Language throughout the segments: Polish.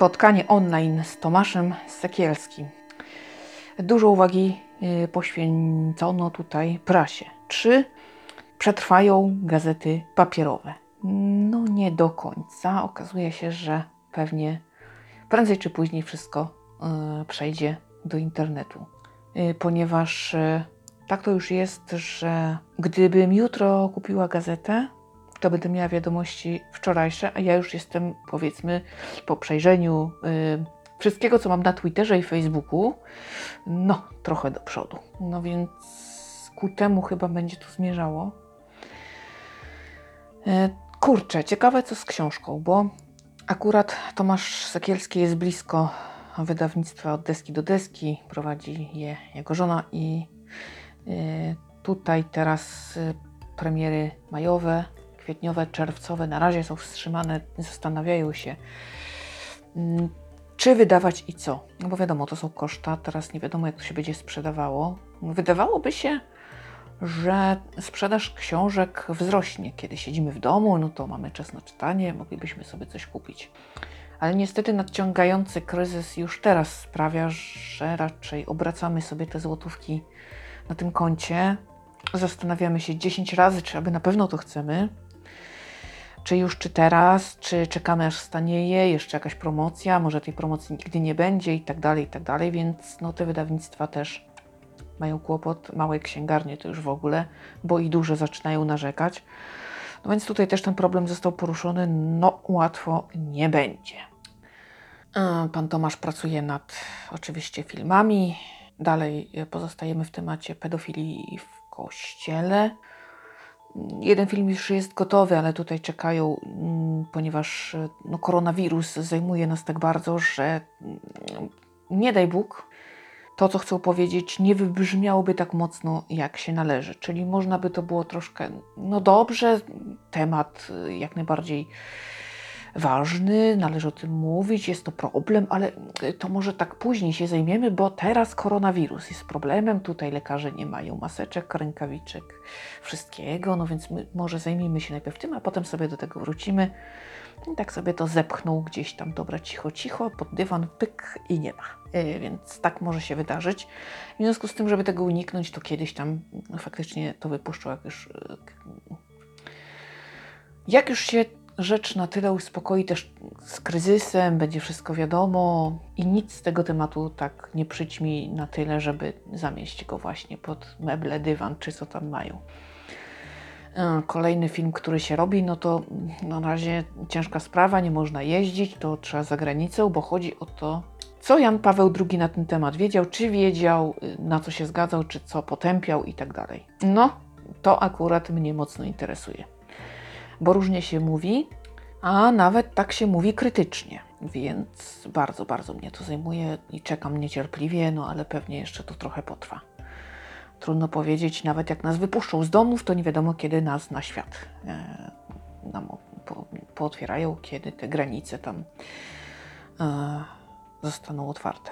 Spotkanie online z Tomaszem Sekielskim. Dużo uwagi y, poświęcono tutaj prasie. Czy przetrwają gazety papierowe? No nie do końca. Okazuje się, że pewnie prędzej czy później wszystko y, przejdzie do internetu. Y, ponieważ tak to już jest, że gdybym jutro kupiła gazetę, to będę miała wiadomości wczorajsze, a ja już jestem, powiedzmy, po przejrzeniu y, wszystkiego, co mam na Twitterze i Facebooku, no, trochę do przodu. No więc ku temu chyba będzie to zmierzało. Y, kurczę, ciekawe co z książką, bo akurat Tomasz Sekielski jest blisko wydawnictwa od deski do deski, prowadzi je jego żona i y, tutaj teraz y, premiery majowe kwietniowe, czerwcowe na razie są wstrzymane, zastanawiają się, mm, czy wydawać i co. No bo wiadomo, to są koszta, teraz nie wiadomo, jak to się będzie sprzedawało. Wydawałoby się, że sprzedaż książek wzrośnie. Kiedy siedzimy w domu, no to mamy czas na czytanie, moglibyśmy sobie coś kupić. Ale niestety nadciągający kryzys już teraz sprawia, że raczej obracamy sobie te złotówki na tym koncie. Zastanawiamy się 10 razy, czy aby na pewno to chcemy czy już, czy teraz, czy czekamy aż stanieje, jeszcze jakaś promocja, może tej promocji nigdy nie będzie i tak dalej, i tak dalej, więc no te wydawnictwa też mają kłopot, małe księgarnie to już w ogóle, bo i duże zaczynają narzekać. No więc tutaj też ten problem został poruszony, no łatwo nie będzie. Pan Tomasz pracuje nad oczywiście filmami, dalej pozostajemy w temacie pedofilii w kościele. Jeden film już jest gotowy, ale tutaj czekają, mm, ponieważ no, koronawirus zajmuje nas tak bardzo, że mm, nie daj Bóg, to co chcą powiedzieć nie wybrzmiałoby tak mocno, jak się należy. Czyli można by to było troszkę, no dobrze, temat jak najbardziej ważny, należy o tym mówić, jest to problem, ale to może tak później się zajmiemy, bo teraz koronawirus jest problemem. Tutaj lekarze nie mają maseczek, rękawiczek, wszystkiego, no więc może zajmijmy się najpierw tym, a potem sobie do tego wrócimy. I tak sobie to zepchnął gdzieś tam, dobra, cicho, cicho, pod dywan, pyk i nie ma. Yy, więc tak może się wydarzyć. W związku z tym, żeby tego uniknąć, to kiedyś tam no, faktycznie to wypuszczą, jak już. Yy, jak już się rzecz na tyle uspokoi też z kryzysem, będzie wszystko wiadomo i nic z tego tematu tak nie przyćmi na tyle, żeby zamieść go właśnie pod meble, dywan czy co tam mają. E, kolejny film, który się robi, no to na razie ciężka sprawa, nie można jeździć, to trzeba za granicę, bo chodzi o to, co Jan Paweł II na ten temat wiedział, czy wiedział, na co się zgadzał, czy co potępiał i tak dalej. No, to akurat mnie mocno interesuje bo różnie się mówi, a nawet tak się mówi krytycznie. Więc bardzo, bardzo mnie to zajmuje i czekam niecierpliwie, no ale pewnie jeszcze to trochę potrwa. Trudno powiedzieć, nawet jak nas wypuszczą z domów, to nie wiadomo, kiedy nas na świat e, nam po, pootwierają, kiedy te granice tam e, zostaną otwarte.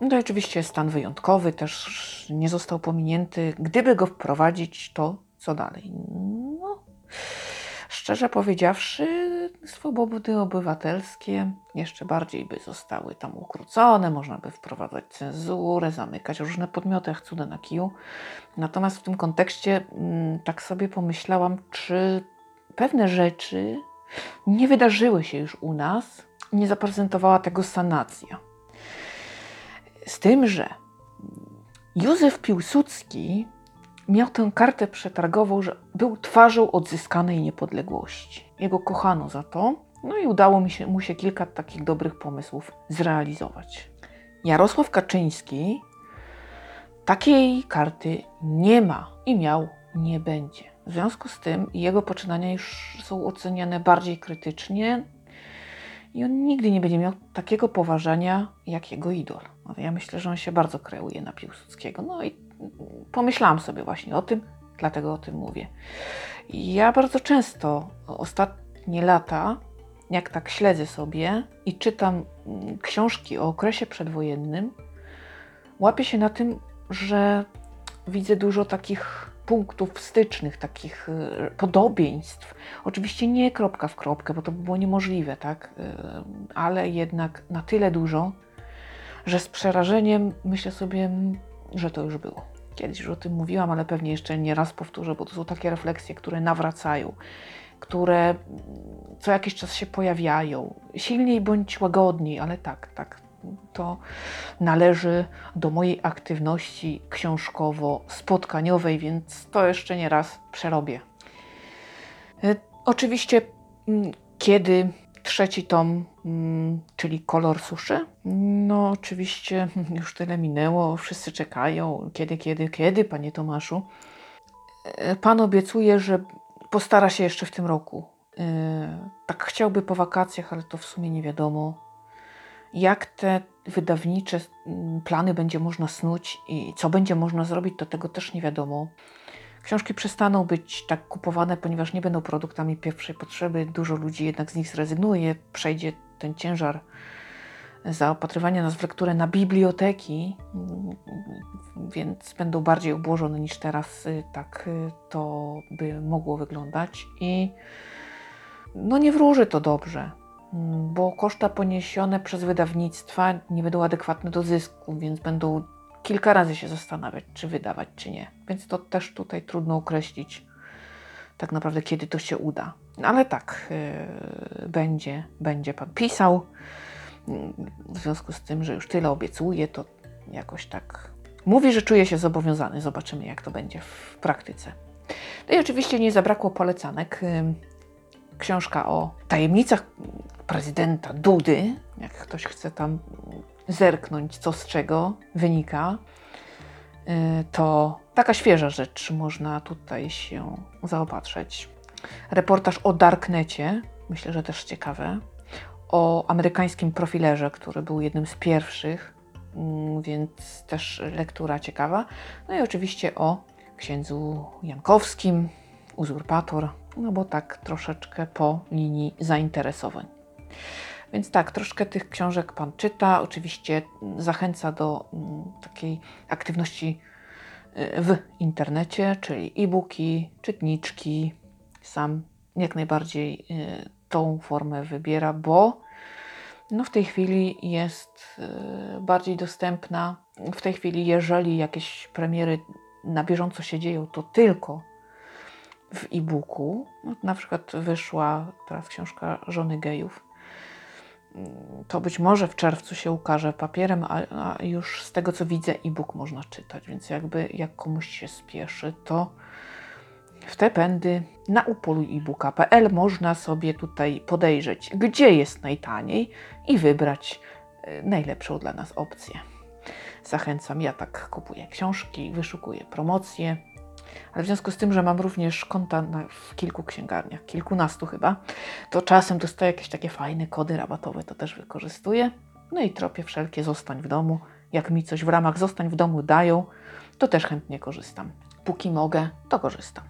No to oczywiście stan wyjątkowy też nie został pominięty. Gdyby go wprowadzić, to co dalej? No, Szczerze powiedziawszy, swobody obywatelskie jeszcze bardziej by zostały tam ukrócone, można by wprowadzać cenzurę, zamykać różne podmioty, jak cuda na kiju. Natomiast w tym kontekście mm, tak sobie pomyślałam, czy pewne rzeczy nie wydarzyły się już u nas, nie zaprezentowała tego sanacja. Z tym, że Józef Piłsudski miał tę kartę przetargową, że był twarzą odzyskanej niepodległości. Jego kochano za to, no i udało mi się, mu się kilka takich dobrych pomysłów zrealizować. Jarosław Kaczyński takiej karty nie ma i miał nie będzie. W związku z tym jego poczynania już są oceniane bardziej krytycznie i on nigdy nie będzie miał takiego poważania jak jego idol. Ja myślę, że on się bardzo kreuje na Piłsudskiego. No i pomyślałam sobie właśnie o tym, dlatego o tym mówię. Ja bardzo często, ostatnie lata, jak tak śledzę sobie i czytam mm, książki o okresie przedwojennym, łapię się na tym, że widzę dużo takich punktów stycznych, takich y, podobieństw. Oczywiście nie kropka w kropkę, bo to by było niemożliwe, tak? Y, ale jednak na tyle dużo, że z przerażeniem myślę sobie, że to już było. Kiedyś już o tym mówiłam, ale pewnie jeszcze nie raz powtórzę, bo to są takie refleksje, które nawracają, które co jakiś czas się pojawiają, silniej bądź łagodniej, ale tak, tak, to należy do mojej aktywności książkowo-spotkaniowej, więc to jeszcze nie raz przerobię. E, oczywiście, mm, kiedy trzeci tom, mm, czyli kolor suszy, no oczywiście już tyle minęło, wszyscy czekają. Kiedy, kiedy, kiedy, panie Tomaszu? E, pan obiecuje, że postara się jeszcze w tym roku. E, tak chciałby po wakacjach, ale to w sumie nie wiadomo jak te wydawnicze mm, plany będzie można snuć i co będzie można zrobić, to tego też nie wiadomo. Książki przestaną być tak kupowane, ponieważ nie będą produktami pierwszej potrzeby. Dużo ludzi jednak z nich zrezygnuje, przejdzie ten ciężar zaopatrywania nas w lekturę na biblioteki, więc będą bardziej obłożone niż teraz. Y, tak y, to by mogło wyglądać i no nie wróży to dobrze bo koszta poniesione przez wydawnictwa nie będą adekwatne do zysku, więc będą kilka razy się zastanawiać, czy wydawać, czy nie. Więc to też tutaj trudno określić tak naprawdę, kiedy to się uda. Ale tak, yy, będzie, będzie Pan pisał. W związku z tym, że już tyle obiecuje, to jakoś tak mówi, że czuje się zobowiązany. Zobaczymy, jak to będzie w praktyce. No i oczywiście nie zabrakło polecanek. Yy, książka o tajemnicach prezydenta Dudy, jak ktoś chce tam zerknąć, co z czego wynika, y, to taka świeża rzecz można tutaj się zaopatrzyć. Reportaż o Darknecie, myślę, że też ciekawe, o amerykańskim profilerze, który był jednym z pierwszych, mm, więc też lektura ciekawa. No i oczywiście o księdzu Jankowskim, uzurpator, no bo tak troszeczkę po linii zainteresowań. Więc tak, troszkę tych książek Pan czyta. Oczywiście zachęca do mm, takiej aktywności y, w internecie, czyli e-booki, czytniczki. Sam jak najbardziej y, tą formę wybiera, bo no w tej chwili jest y, bardziej dostępna. W tej chwili, jeżeli jakieś premiery na bieżąco się dzieją, to tylko w e-booku. No, na przykład wyszła teraz książka Żony Gejów. To być może w czerwcu się ukaże papierem, a, a już z tego co widzę, e-book można czytać, więc jakby jak komuś się spieszy, to w te pędy na upoluj e-booka.pl można sobie tutaj podejrzeć, gdzie jest najtaniej i wybrać e, najlepszą dla nas opcję. Zachęcam, ja tak kupuję książki, wyszukuję promocje, ale w związku z tym, że mam również konta w kilku księgarniach, kilkunastu chyba, to czasem dostaję jakieś takie fajne kody rabatowe, to też wykorzystuję. No i tropię wszelkie zostań w domu. Jak mi coś w ramach zostań w domu dają, to też chętnie korzystam. Póki mogę, to korzystam.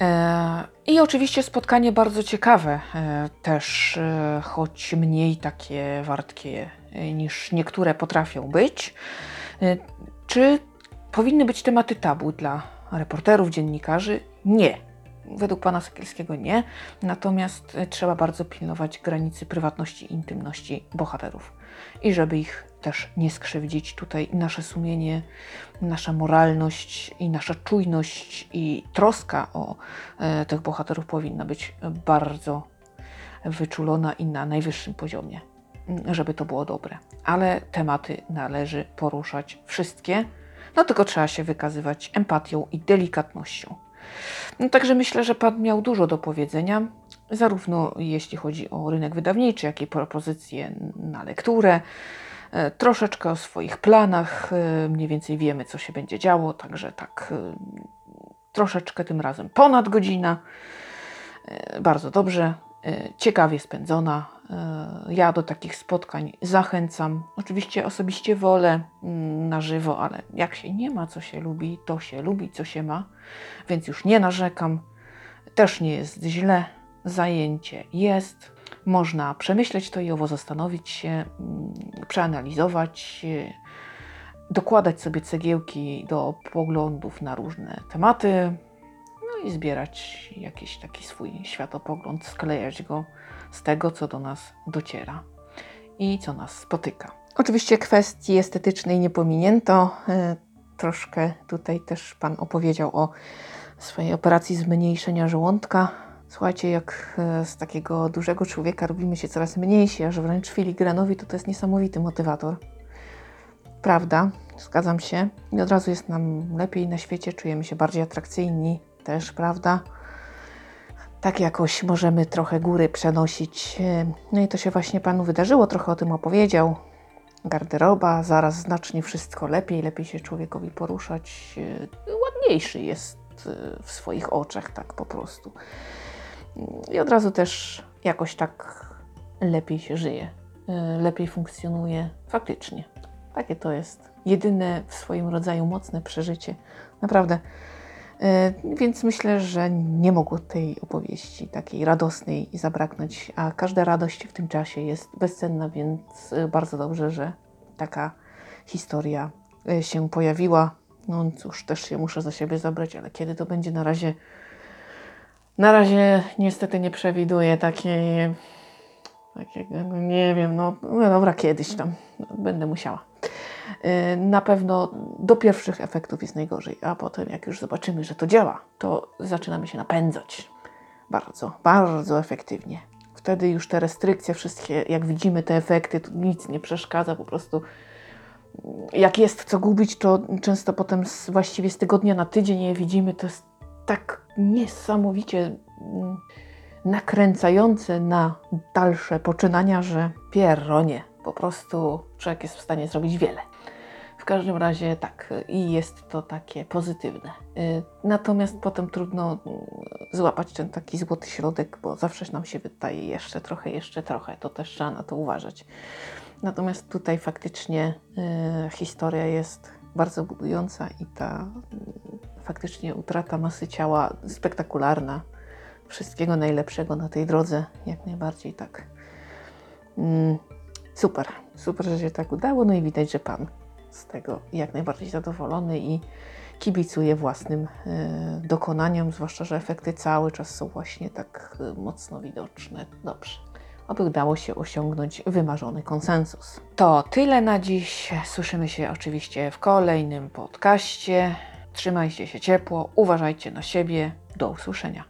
E, I oczywiście spotkanie bardzo ciekawe, e, też e, choć mniej takie wartkie niż niektóre potrafią być. Czy powinny być tematy tabu dla reporterów, dziennikarzy? Nie. Według pana Sekielskiego nie. Natomiast e, trzeba bardzo pilnować granicy prywatności i intymności bohaterów. I żeby ich też nie skrzywdzić, tutaj nasze sumienie, nasza moralność i nasza czujność i troska o e, tych bohaterów powinna być bardzo wyczulona i na najwyższym poziomie, żeby to było dobre. Ale tematy należy poruszać wszystkie no tylko trzeba się wykazywać empatią i delikatnością. No, także myślę, że Pan miał dużo do powiedzenia, zarówno jeśli chodzi o rynek wydawniczy, jak i propozycje na lekturę. E, troszeczkę o swoich planach, e, mniej więcej wiemy, co się będzie działo, także tak e, troszeczkę tym razem ponad godzina. Bardzo dobrze, ciekawie spędzona. E, ja do takich spotkań zachęcam. Oczywiście osobiście wolę mm, na żywo, ale jak się nie ma, co się lubi, to się lubi, co się ma, więc już nie narzekam. Też nie jest źle. Zajęcie jest. Można przemyśleć to i owo zastanowić się, mm, przeanalizować, dokładać sobie cegiełki do poglądów na różne tematy, no i zbierać jakiś taki swój światopogląd, sklejać go z tego, co do nas dociera i co nas spotyka. Oczywiście kwestii estetycznej nie pominięto. E, Troszkę tutaj też Pan opowiedział o swojej operacji zmniejszenia żołądka. Słuchajcie, jak e, z takiego dużego człowieka robimy się coraz mniejsi, aż wręcz filigranowi, to to jest niesamowity motywator. Prawda, zgadzam się. I od razu jest nam lepiej na świecie, czujemy się bardziej atrakcyjni, też, prawda? Tak jakoś możemy trochę góry przenosić. E, No i to się właśnie Panu wydarzyło, trochę o tym opowiedział. Garderoba, zaraz znacznie wszystko lepiej, lepiej się człowiekowi poruszać. e, Ładniejszy jest e, w swoich oczach, tak po prostu. I od razu też jakoś tak lepiej się żyje, lepiej funkcjonuje faktycznie. Takie to jest jedyne w swoim rodzaju mocne przeżycie. Naprawdę. E, Więc myślę, że nie mogło tej opowieści takiej radosnej zabraknąć, a każda radość w tym czasie jest bezcenna, więc e, bardzo dobrze, że taka historia e, się pojawiła. No cóż, też się muszę za siebie zabrać, ale kiedy to będzie na razie na razie niestety nie przewiduję takiej, takiego, nie wiem, no, no dobra, kiedyś tam będę musiała. Yy, Na pewno do pierwszych efektów jest najgorzej, a potem jak już zobaczymy, że to działa, to zaczynamy się napędzać. Bardzo, bardzo efektywnie. Wtedy już te restrykcje, wszystkie, jak widzimy te efekty, to nic nie przeszkadza, po prostu jak jest co gubić, to często potem z, właściwie z tygodnia na tydzień je widzimy. To jest tak niesamowicie mm, nakręcające na dalsze poczynania, że pierronie, po prostu człowiek jest w stanie zrobić wiele. W każdym razie tak, i jest to takie pozytywne. Y, Natomiast potem trudno mm, złapać ten taki złoty środek, bo zawsze nam się wydaje jeszcze trochę, jeszcze trochę. To też trzeba na to uważać. Natomiast tutaj faktycznie y, historia jest bardzo budująca i ta y, faktycznie utrata masy ciała spektakularna. Wszystkiego najlepszego na tej drodze, jak najbardziej tak. Super, super, że się tak udało. No i widać, że Pan z tego jak najbardziej zadowolony i kibicuje własnym y, dokonaniom, zwłaszcza, że efekty cały czas są właśnie tak y, mocno widoczne. Dobrze aby udało się osiągnąć wymarzony konsensus. To tyle na dziś. Słyszymy się oczywiście w kolejnym podcaście. Trzymajcie się ciepło, uważajcie na siebie. Do usłyszenia.